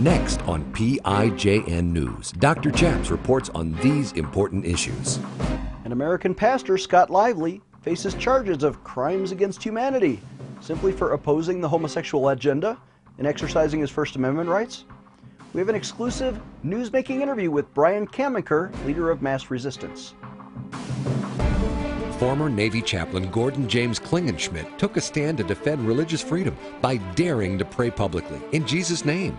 Next on PIJN News, Dr. Chaps reports on these important issues. An American pastor, Scott Lively, faces charges of crimes against humanity simply for opposing the homosexual agenda and exercising his First Amendment rights. We have an exclusive news-making interview with Brian Camenker, leader of Mass Resistance. Former Navy chaplain Gordon James Klingenschmitt took a stand to defend religious freedom by daring to pray publicly in Jesus' name.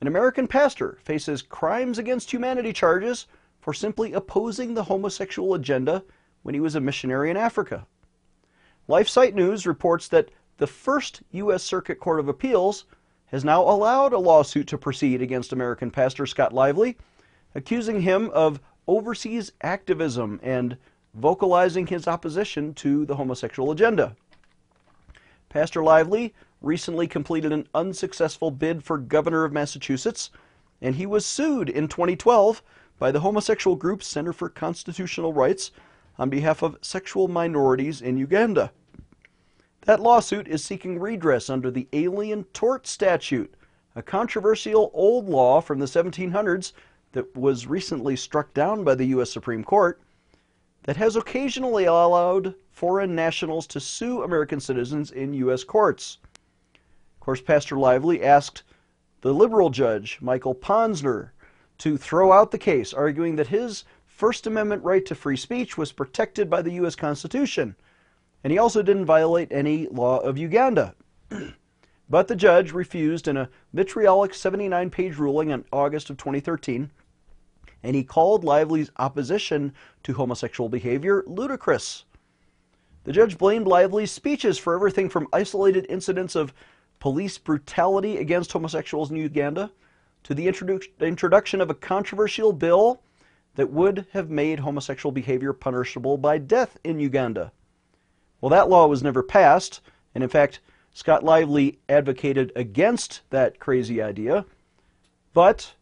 An American pastor faces crimes against humanity charges for simply opposing the homosexual agenda when he was a missionary in Africa. LifeSite News reports that the first U.S. Circuit Court of Appeals has now allowed a lawsuit to proceed against American pastor Scott Lively, accusing him of overseas activism and vocalizing his opposition to the homosexual agenda. Pastor Lively recently completed an unsuccessful bid for governor of Massachusetts, and he was sued in 2012 by the homosexual group Center for Constitutional Rights on behalf of sexual minorities in Uganda. That lawsuit is seeking redress under the Alien Tort Statute, a controversial old law from the 1700s that was recently struck down by the U.S. Supreme Court that has occasionally allowed foreign nationals to sue American citizens in U.S. courts. Of course, Pastor Lively asked the liberal judge, Michael Ponsor, to throw out the case, arguing that his First Amendment right to free speech was protected by the U.S. Constitution, and he also didn't violate any law of Uganda. but the judge refused in a vitriolic 79 page ruling in August of 2013 and he called Lively's opposition to homosexual behavior ludicrous. The judge blamed Lively's speeches for everything from isolated incidents of police brutality against homosexuals in Uganda to the introdu introduction of a controversial bill that would have made homosexual behavior punishable by death in Uganda. Well, that law was never passed, and in fact, Scott Lively advocated against that crazy idea. But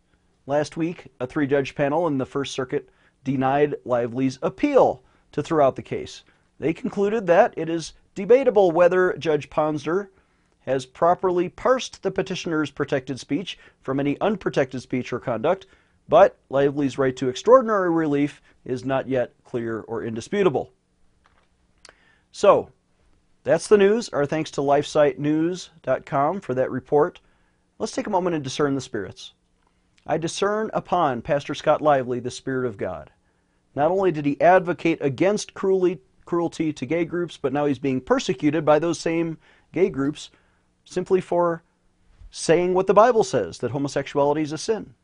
Last week, a three judge panel in the First Circuit denied Lively's appeal to throw out the case. They concluded that it is debatable whether Judge Ponsor has properly parsed the petitioner's protected speech from any unprotected speech or conduct, but Lively's right to extraordinary relief is not yet clear or indisputable. So, that's the news. Our thanks to LifeSiteNews.com for that report. Let's take a moment and discern the spirits. I discern upon Pastor Scott Lively the Spirit of God. Not only did he advocate against cruelty, cruelty to gay groups, but now he's being persecuted by those same gay groups simply for saying what the Bible says, that homosexuality is a sin.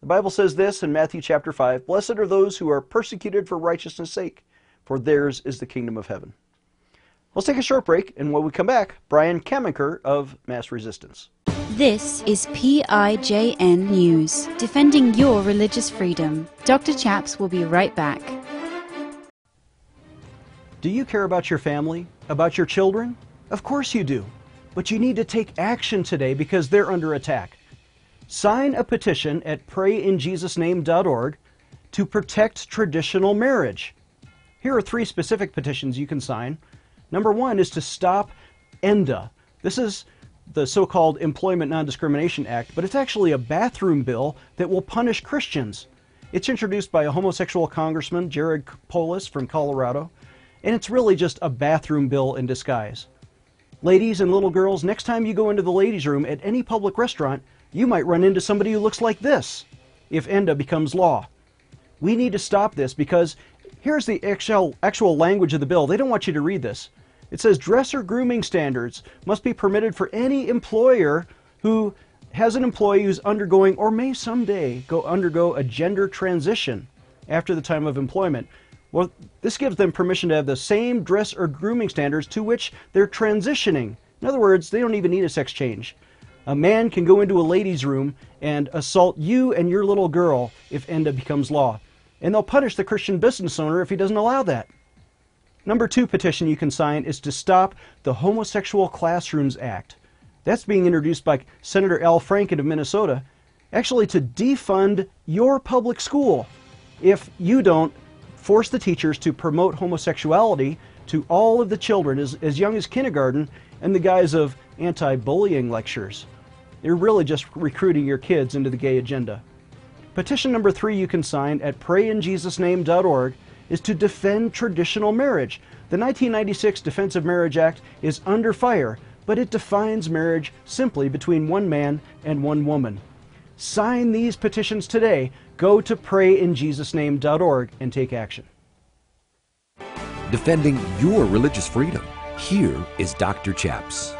The Bible says this in Matthew chapter 5 Blessed are those who are persecuted for righteousness' sake, for theirs is the kingdom of heaven. Let's take a short break, and when we come back, Brian Camenker of Mass Resistance. This is PIJN News, defending your religious freedom. Dr. Chaps will be right back. Do you care about your family? About your children? Of course you do. But you need to take action today because they're under attack. Sign a petition at prayinjesusname.org to protect traditional marriage. Here are three specific petitions you can sign. Number one is to stop ENDA. This is the so-called Employment Non-Discrimination Act, but it's actually a bathroom bill that will punish Christians. It's introduced by a homosexual congressman, Jared Polis from Colorado, and it's really just a bathroom bill in disguise. Ladies and little girls, next time you go into the ladies' room at any public restaurant, you might run into somebody who looks like this if ENDA becomes law. We need to stop this because here's the actual, actual language of the bill. They don't want you to read this. It says dresser grooming standards must be permitted for any employer who has an employee who's undergoing or may someday go undergo a gender transition after the time of employment. Well, this gives them permission to have the same dress or grooming standards to which they're transitioning. In other words, they don't even need a sex change. A man can go into a ladies' room and assault you and your little girl if ENDA becomes law. And they'll punish the Christian business owner if he doesn't allow that. Number two petition you can sign is to stop the Homosexual Classrooms Act. That's being introduced by Senator Al Franken of Minnesota, actually to defund your public school if you don't force the teachers to promote homosexuality to all of the children as, as young as kindergarten in the guise of anti bullying lectures. You're really just recruiting your kids into the gay agenda. Petition number three you can sign at prayinjesusname.org is to defend traditional marriage. The 1996 Defense of Marriage Act is under fire, but it defines marriage simply between one man and one woman. Sign these petitions today. Go to prayinjesusname.org and take action. Defending your religious freedom. Here is Dr. Chaps.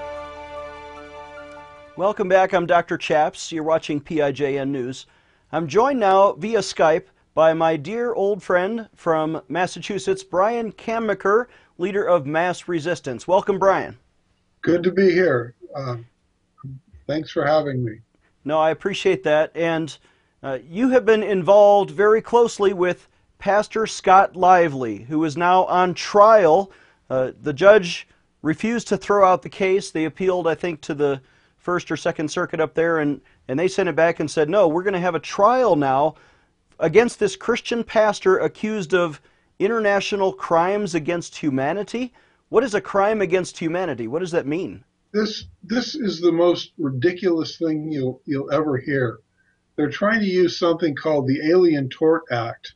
Welcome back. I'm Dr. Chaps. You're watching PIJN News. I'm joined now via Skype by my dear old friend from Massachusetts, Brian Camenker, leader of Mass Resistance. Welcome, Brian. Good to be here. Uh, thanks for having me. No, I appreciate that. And uh, you have been involved very closely with Pastor Scott Lively, who is now on trial. Uh, the judge refused to throw out the case. They appealed, I think, to the First or Second Circuit up there, and, and they sent it back and said, no, we're going to have a trial now against this Christian pastor accused of international crimes against humanity. What is a crime against humanity? What does that mean? This this is the most ridiculous thing you'll you'll ever hear. They're trying to use something called the Alien Tort Act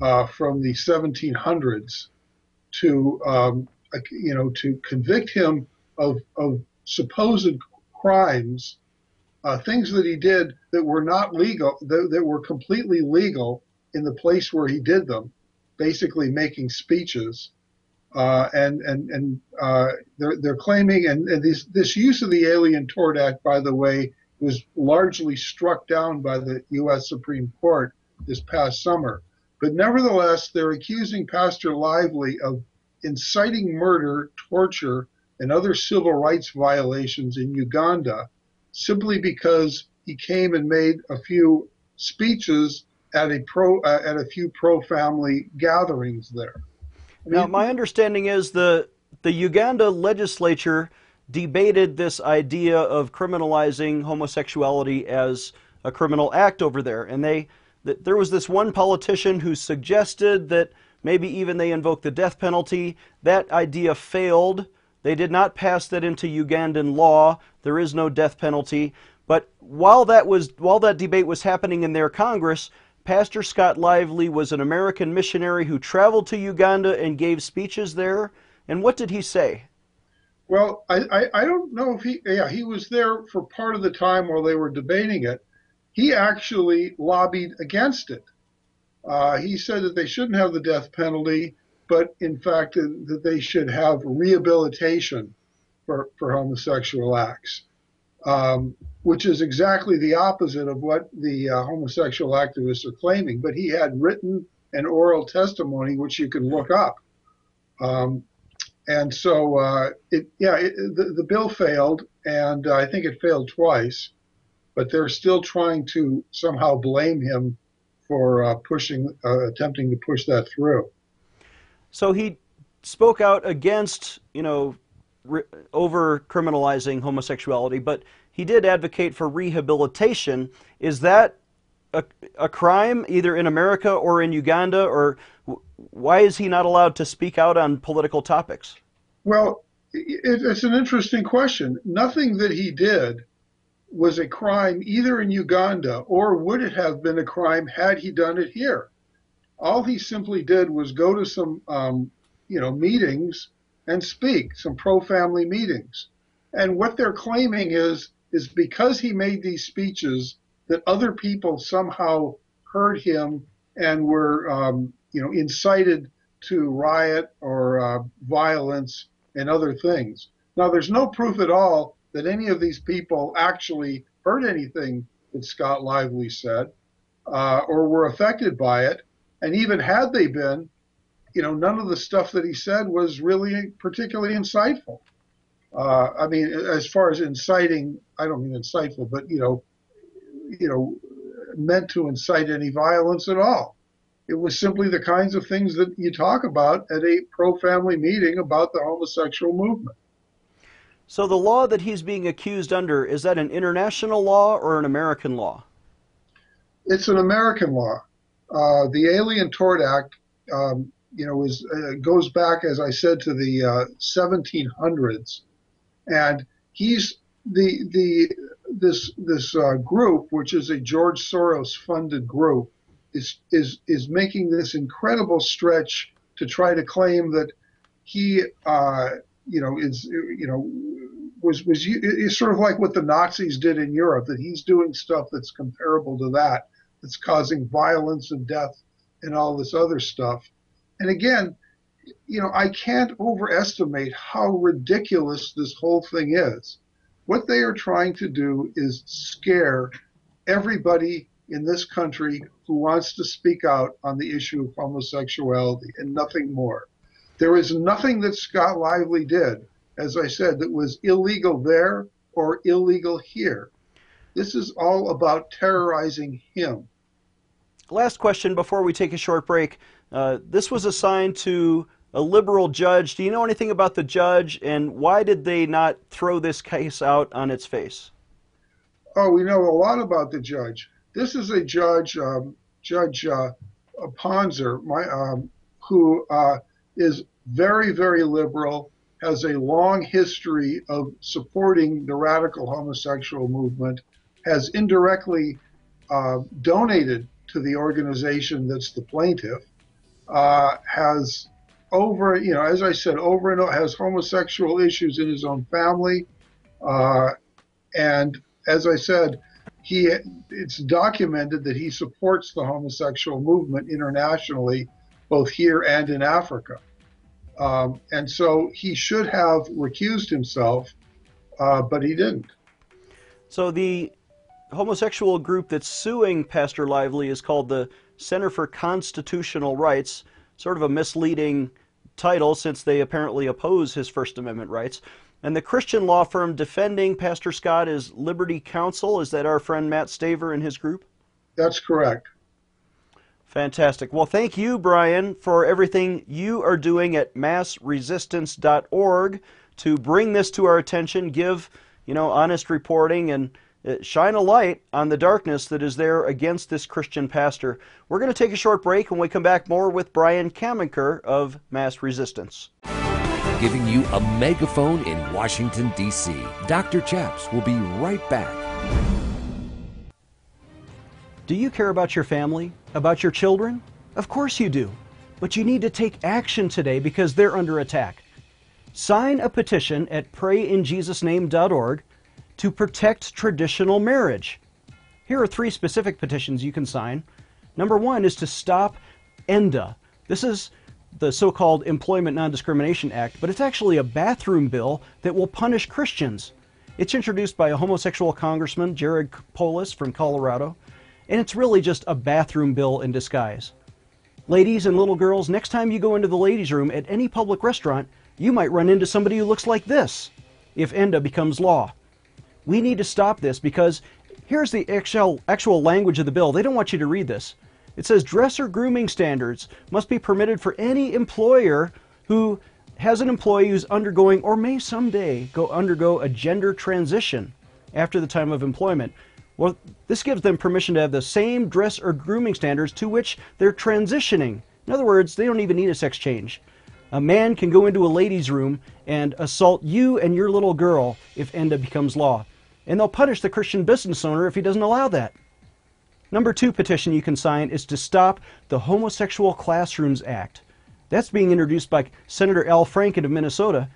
uh, from the 1700s to um, you know to convict him of of supposed crimes, uh, things that he did that were not legal, that, that were completely legal in the place where he did them, basically making speeches. Uh, and and and uh, they're they're claiming and, and this this use of the Alien Tort Act, by the way, was largely struck down by the U.S. Supreme Court this past summer. But nevertheless, they're accusing Pastor Lively of inciting murder, torture, and other civil rights violations in Uganda simply because he came and made a few speeches at a pro uh, at a few pro family gatherings there. I mean, now, my understanding is the the Uganda legislature debated this idea of criminalizing homosexuality as a criminal act over there, and they there was this one politician who suggested that maybe even they invoke the death penalty. That idea failed. They did not pass that into Ugandan law. There is no death penalty. But while that was while that debate was happening in their Congress, Pastor Scott Lively was an American missionary who traveled to Uganda and gave speeches there. And what did he say? Well, I, I, I don't know if he yeah he was there for part of the time while they were debating it. He actually lobbied against it. Uh, he said that they shouldn't have the death penalty but in fact that they should have rehabilitation for, for homosexual acts, um, which is exactly the opposite of what the uh, homosexual activists are claiming. But he had written and oral testimony, which you can look up. Um, and so, uh, it, yeah, it, the, the bill failed, and I think it failed twice, but they're still trying to somehow blame him for uh, pushing, uh, attempting to push that through. So he spoke out against, you know, re- over criminalizing homosexuality, but he did advocate for rehabilitation. Is that a, a crime either in America or in Uganda, or why is he not allowed to speak out on political topics? Well, it, it's an interesting question. Nothing that he did was a crime either in Uganda or would it have been a crime had he done it here. All he simply did was go to some, um, you know, meetings and speak, some pro-family meetings. And what they're claiming is, is because he made these speeches that other people somehow heard him and were, um, you know, incited to riot or uh, violence and other things. Now, there's no proof at all that any of these people actually heard anything that Scott Lively said uh, or were affected by it. And even had they been, you know, none of the stuff that he said was really particularly insightful. Uh, I mean, as far as inciting, I don't mean insightful, but you know, you know, meant to incite any violence at all. It was simply the kinds of things that you talk about at a pro-family meeting about the homosexual movement. So the law that he's being accused under is that an international law or an American law? It's an American law. Uh, the Alien Tort Act, um, you know, is uh, goes back, as I said, to the uh, 1700s, and he's the the this this uh, group, which is a George Soros funded group, is is is making this incredible stretch to try to claim that he, uh, you know, is you know was was is sort of like what the Nazis did in Europe. That he's doing stuff that's comparable to that, that's causing violence and death and all this other stuff. And again, you know, I can't overestimate how ridiculous this whole thing is. What they are trying to do is scare everybody in this country who wants to speak out on the issue of homosexuality and nothing more. There is nothing that Scott Lively did, as I said, that was illegal there or illegal here. This is all about terrorizing him. Last question before we take a short break. Uh, this was assigned to a liberal judge. Do you know anything about the judge and why did they not throw this case out on its face? Oh, we know a lot about the judge. This is a judge, um, Judge uh, Ponsor, my, um, who uh, is very, very liberal, has a long history of supporting the radical homosexual movement, has indirectly uh, donated to the organization that's the plaintiff, uh, has over, you know, as I said, over and over, has homosexual issues in his own family. Uh, and as I said, he it's documented that he supports the homosexual movement internationally, both here and in Africa. Um, and so he should have recused himself, uh, but he didn't. So the homosexual group that's suing Pastor Lively is called the Center for Constitutional Rights, sort of a misleading title since they apparently oppose his First Amendment rights. And the Christian law firm defending Pastor Scott is Liberty Counsel. Is that our friend Matt Staver and his group? That's correct. Fantastic. Well, thank you, Brian, for everything you are doing at massresistance.org to bring this to our attention, give, you know, honest reporting and Uh, shine a light on the darkness that is there against this Christian pastor. We're going to take a short break and we come back more with Brian Camenker of Mass Resistance giving you a megaphone in Washington, D.C. Dr. Chaps will be right back. Do you care about your family? About your children? Of course you do. But you need to take action today because they're under attack. Sign a petition at prayinjesusname.org to protect traditional marriage. Here are three specific petitions you can sign. Number one is to stop ENDA. This is the so-called Employment Non-Discrimination Act, but it's actually a bathroom bill that will punish Christians. It's introduced by a homosexual congressman, Jared Polis from Colorado, and it's really just a bathroom bill in disguise. Ladies and little girls, next time you go into the ladies' room at any public restaurant, you might run into somebody who looks like this if ENDA becomes law. We need to stop this because here's the actual, actual language of the bill. They don't want you to read this. It says dress or grooming standards must be permitted for any employer who has an employee who's undergoing or may someday go undergo a gender transition after the time of employment. Well, this gives them permission to have the same dress or grooming standards to which they're transitioning. In other words, they don't even need a sex change. A man can go into a ladies' room and assault you and your little girl if ENDA becomes law. And they'll punish the Christian business owner if he doesn't allow that. Number two petition you can sign is to stop the Homosexual Classrooms Act. That's being introduced by Senator Al Franken of Minnesota,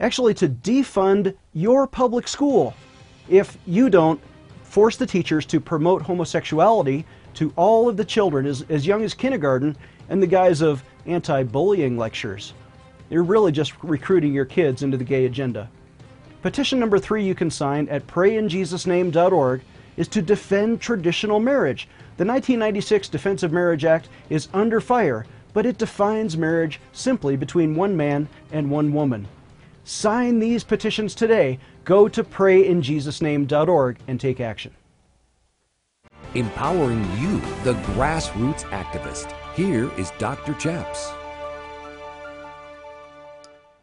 actually to defund your public school if you don't force the teachers to promote homosexuality to all of the children as, as young as kindergarten in the guise of anti-bullying lectures. You're really just recruiting your kids into the gay agenda. Petition number three you can sign at prayinjesusname.org is to defend traditional marriage. The 1996 Defense of Marriage Act is under fire, but it defines marriage simply between one man and one woman. Sign these petitions today. Go to prayinjesusname.org and take action. Empowering you, the grassroots activist. Here is Dr. Chaps.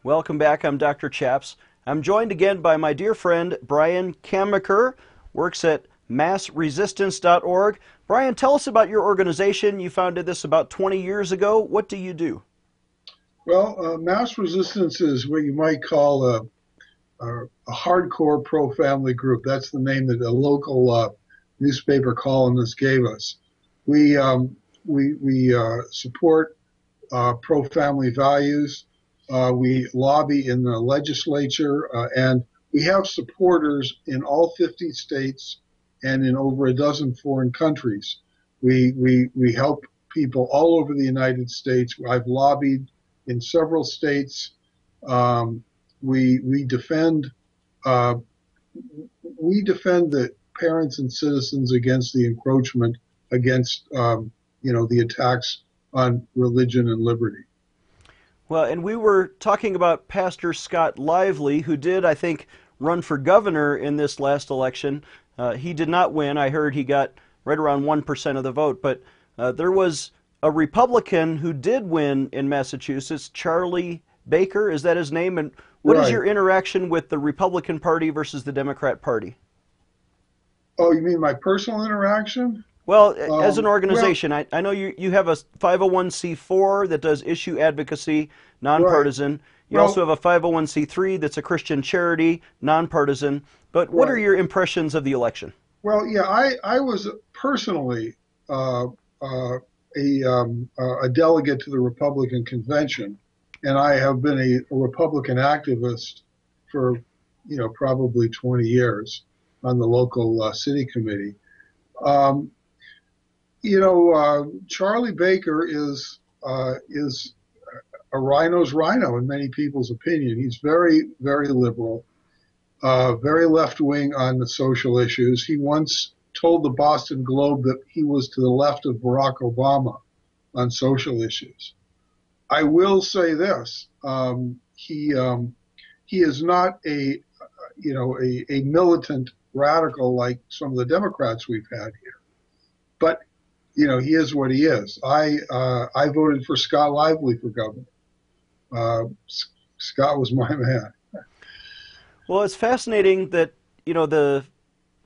Welcome back. I'm Dr. Chaps. I'm joined again by my dear friend Brian Camenker, works at massresistance.org. Brian, tell us about your organization. You founded this about 20 years ago. What do you do? Well, uh, Mass Resistance is what you might call a, a, a hardcore pro family group. That's the name that a local uh, newspaper columnist gave us. We, um, we, we uh, support uh, pro family values. Uh, we lobby in the legislature, uh, and we have supporters in all 50 states and in over a dozen foreign countries. We, we, we help people all over the United States. I've lobbied in several states. Um, we, we defend uh, we defend the parents and citizens against the encroachment, against um, you know the attacks on religion and liberty. Well, and we were talking about Pastor Scott Lively, who did, I think, run for governor in this last election. Uh, he did not win. I heard he got right around 1% of the vote. But uh, there was a Republican who did win in Massachusetts, Charlie Baker. Is that his name? And what right. is your interaction with the Republican Party versus the Democrat Party? Oh, you mean my personal interaction? Well, um, as an organization, well, I, I know you, you have a 501c4 that does issue advocacy, nonpartisan. Right. You well, also have a 501c3 that's a Christian charity, nonpartisan. But what right. are your impressions of the election? Well, yeah, I, I was personally uh, uh, a, um, uh, a delegate to the Republican convention, and I have been a, a Republican activist for, you know, probably 20 years on the local uh, city committee. Um, you know, uh, Charlie Baker is uh, is a rhino's rhino in many people's opinion. He's very, very liberal, uh, very left wing on the social issues. He once told the Boston Globe that he was to the left of Barack Obama on social issues. I will say this: um, he um, he is not a you know a, a militant radical like some of the Democrats we've had here, but you know, he is what he is. I uh, I voted for Scott Lively for governor. Uh, Scott was my man. Well, it's fascinating that you know the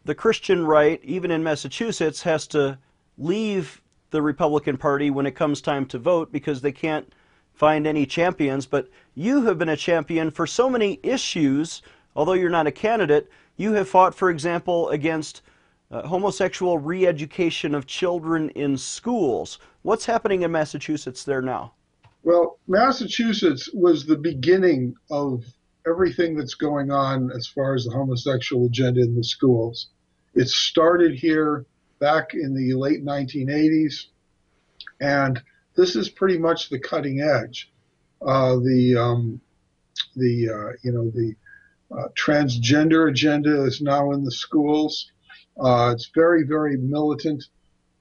the Christian right, even in Massachusetts, has to leave the Republican Party when it comes time to vote because they can't find any champions. But you have been a champion for so many issues. Although you're not a candidate, you have fought, for example, against uh, homosexual re-education of children in schools. What's happening in Massachusetts there now? Well, Massachusetts was the beginning of everything that's going on as far as the homosexual agenda in the schools. It started here back in the late 1980s, and this is pretty much the cutting edge. Uh, the um, the uh, you know the uh, transgender agenda is now in the schools. Uh, it's very, very militant.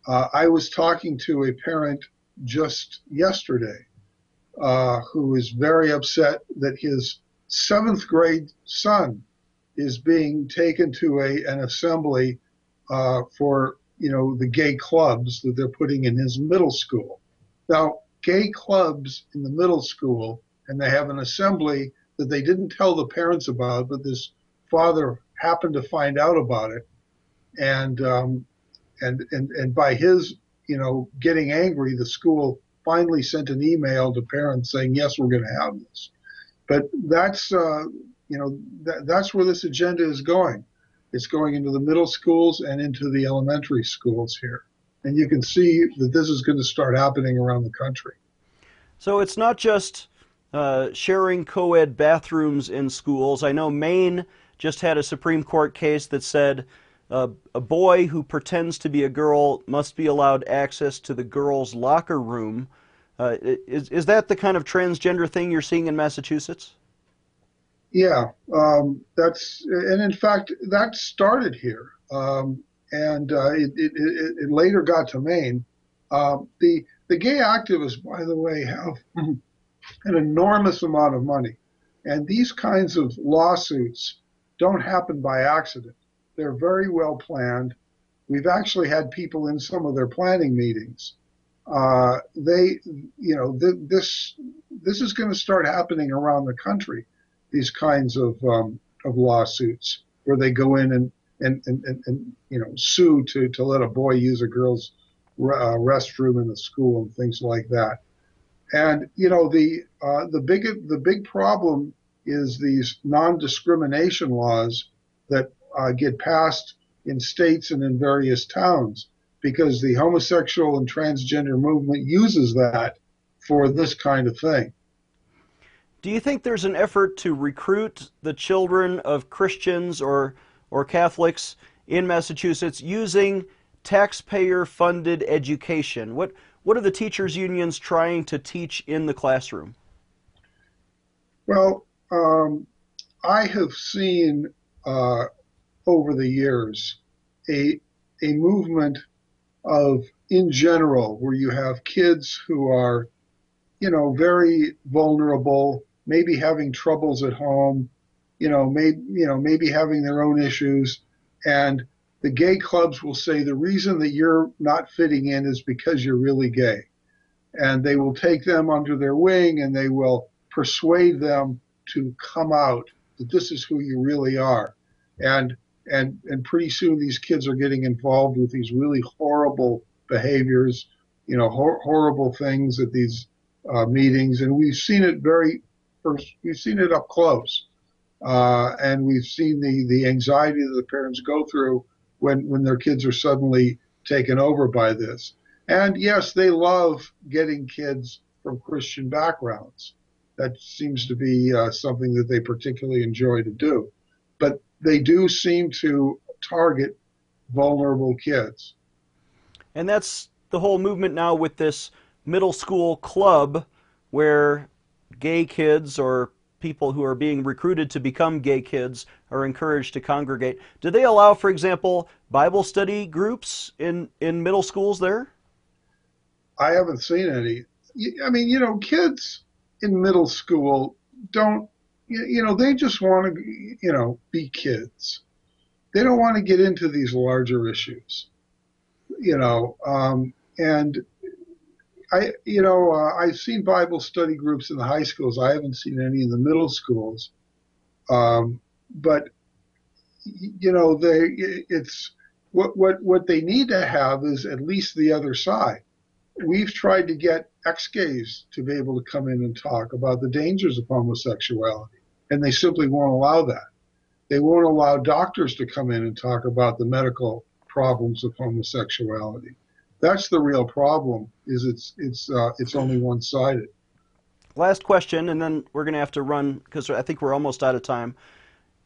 Uh, I was talking to a parent just yesterday uh, who is very upset that his seventh grade son is being taken to a an assembly uh, for you know the gay clubs that they're putting in his middle school. Now, gay clubs in the middle school, and they have an assembly that they didn't tell the parents about, but this father happened to find out about it and um, and and and by his you know getting angry, the school finally sent an email to parents saying yes, we're going to have this. But that's uh, you know that, that's where this agenda is going. It's going into the middle schools and into the elementary schools here, and you can see that this is going to start happening around the country. So it's not just uh, sharing co-ed bathrooms in schools. I know Maine just had a Supreme Court case that said a boy who pretends to be a girl must be allowed access to the girls' locker room. Uh, is, is that the kind of transgender thing you're seeing in Massachusetts? Yeah, um, that's and in fact that started here, um, and uh, it, it, it, it, later got to Maine. Um, the the gay activists, by the way, have an enormous amount of money. And these kinds of lawsuits don't happen by accident. They're very well planned. We've actually had people in some of their planning meetings. Uh, they, you know, th- this this is going to start happening around the country. These kinds of um, of lawsuits where they go in and and, and, and, and you know sue to, to let a boy use a girl's uh, restroom in the school and things like that. And you know the uh, the big the big problem is these non-discrimination laws that uh, get passed in states and in various towns because the homosexual and transgender movement uses that for this kind of thing. Do you think there's an effort to recruit the children of Christians or or Catholics in Massachusetts using taxpayer funded education? What what are the teachers unions trying to teach in the classroom? Well, um, I have seen uh, over the years a a movement of in general where you have kids who are you know very vulnerable maybe having troubles at home you know maybe you know maybe having their own issues. And the gay clubs will say the reason that you're not fitting in is because you're really gay. And they will take them under their wing and they will persuade them to come out that this is who you really are. And and and pretty soon these kids are getting involved with these really horrible behaviors you know hor- horrible things at these uh, meetings. And we've seen it very first we've seen it up close. Uh, and we've seen the the anxiety that the parents go through when when their kids are suddenly taken over by this. And yes they love getting kids from christian backgrounds. That seems to be uh, something that they particularly enjoy to do. But they do seem to target vulnerable kids. And that's the whole movement now with this middle school club where gay kids or people who are being recruited to become gay kids are encouraged to congregate. Do they allow, for example, Bible study groups in, in middle schools there? I haven't seen any. I mean, you know, kids in middle school don't you know they just want to you know be kids. They don't want to get into these larger issues you know um, and i you know uh, i've seen bible study groups in the high schools. I haven't seen any in the middle schools. Um, but you know they it's what what what they need to have is at least the other side. We've tried to get ex-gays to be able to come in and talk about the dangers of homosexuality, and they simply won't allow that. They won't allow doctors to come in and talk about the medical problems of homosexuality. That's the real problem. Is it's it's uh, it's only one-sided. Last question, and then we're going to have to run because I think we're almost out of time.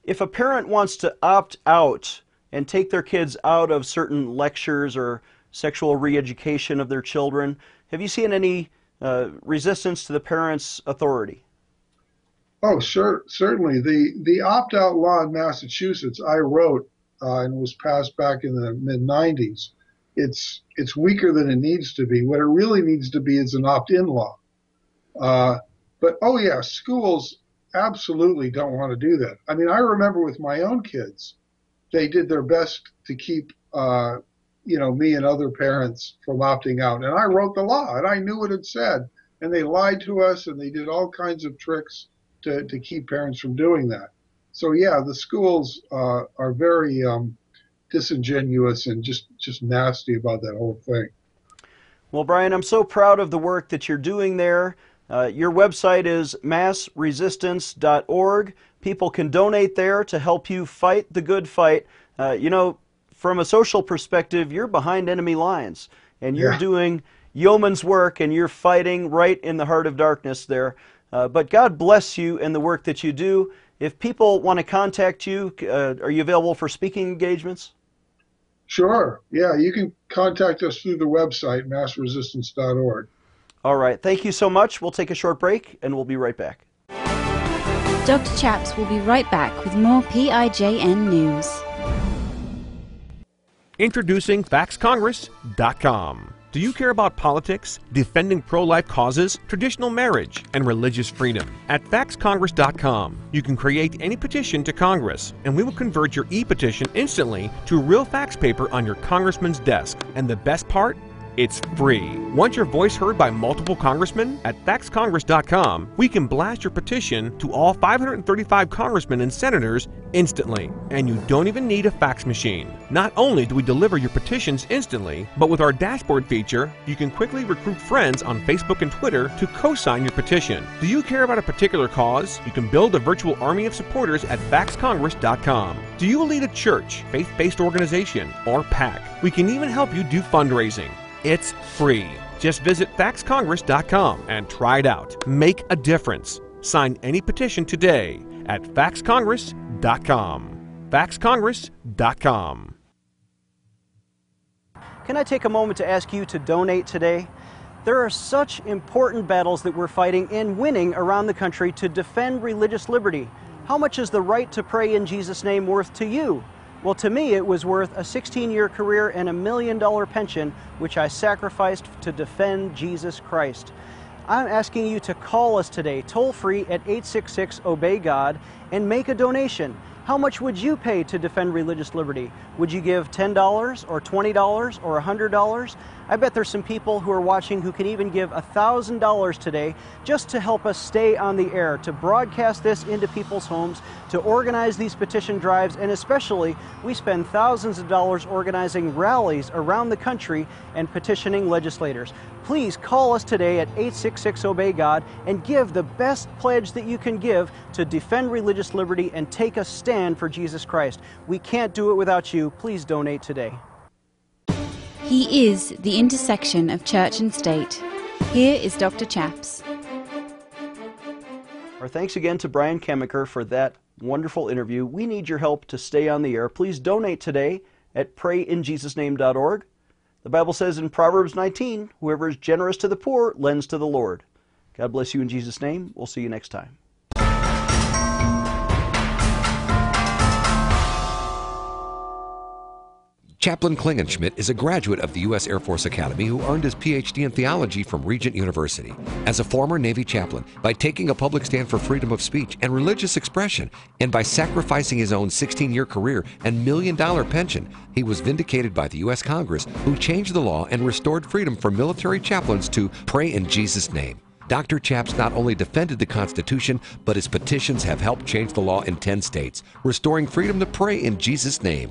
If a parent wants to opt out and take their kids out of certain lectures or sexual re-education of their children. Have you seen any uh, resistance to the parents' authority? Oh, sure, certainly. The the opt-out law in Massachusetts I wrote uh, and was passed back in the mid '90s. It's it's weaker than it needs to be. What it really needs to be is an opt-in law. Uh, but oh yeah, schools absolutely don't want to do that. I mean, I remember with my own kids, they did their best to keep uh, you know, me and other parents from opting out. And I wrote the law and I knew what it said. And they lied to us and they did all kinds of tricks to, to keep parents from doing that. So yeah, the schools uh, are very um, disingenuous and just, just nasty about that whole thing. Well, Brian, I'm so proud of the work that you're doing there. Uh, your website is massresistance.org. People can donate there to help you fight the good fight. Uh, you know, from a social perspective, you're behind enemy lines and you're yeah. doing yeoman's work and you're fighting right in the heart of darkness there. Uh, but God bless you in the work that you do. If people want to contact you, uh, are you available for speaking engagements? Sure. Yeah, you can contact us through the website, massresistance.org. All right. Thank you so much. We'll take a short break and we'll be right back. Dr. Chaps will be right back with more PIJN news. Introducing FaxCongress.com. Do you care about politics, defending pro life causes, traditional marriage, and religious freedom? At faxcongress.com, you can create any petition to Congress, and we will convert your e petition instantly to real fax paper on your congressman's desk. And the best part? It's free. Want your voice heard by multiple congressmen? At faxcongress.com, we can blast your petition to all 535 congressmen and senators instantly, and you don't even need a fax machine. Not only do we deliver your petitions instantly, but with our dashboard feature, you can quickly recruit friends on Facebook and Twitter to co sign your petition. Do you care about a particular cause? You can build a virtual army of supporters at faxcongress.com. Do you lead a church, faith based organization, or PAC? We can even help you do fundraising. It's free. Just visit faxcongress.com and try it out. Make a difference. Sign any petition today at faxcongress.com. faxcongress.com. Can I take a moment to ask you to donate today? There are such important battles that we're fighting and winning around the country to defend religious liberty. How much is the right to pray in Jesus' name worth to you? Well, to me, it was worth a 16 year career and a million dollar pension, which I sacrificed to defend Jesus Christ. I'm asking you to call us today, toll free at 866 Obey God, and make a donation. How much would you pay to defend religious liberty? Would you give $10 or $20 or $100? I bet there's some people who are watching who can even give $1,000 today just to help us stay on the air, to broadcast this into people's homes, to organize these petition drives, and especially we spend thousands of dollars organizing rallies around the country and petitioning legislators. Please call us today at 866 Obey God and give the best pledge that you can give to defend religious liberty and take a stand for Jesus Christ. We can't do it without you. Please donate today. He is the intersection of church and state. Here is Dr. Chaps. Our thanks again to Brian Camenker for that wonderful interview. We need your help to stay on the air. Please donate today at prayinjesusname.org. The Bible says in Proverbs 19, whoever is generous to the poor lends to the Lord. God bless you in Jesus' name. We'll see you next time. Chaplain Klingenschmitt is a graduate of the U.S. Air Force Academy who earned his PhD in theology from Regent University. As a former Navy chaplain, by taking a public stand for freedom of speech and religious expression, and by sacrificing his own 16 year career and million dollar pension, he was vindicated by the U.S. Congress, who changed the law and restored freedom for military chaplains to pray in Jesus' name. Dr. Chaps not only defended the Constitution, but his petitions have helped change the law in 10 states, restoring freedom to pray in Jesus' name.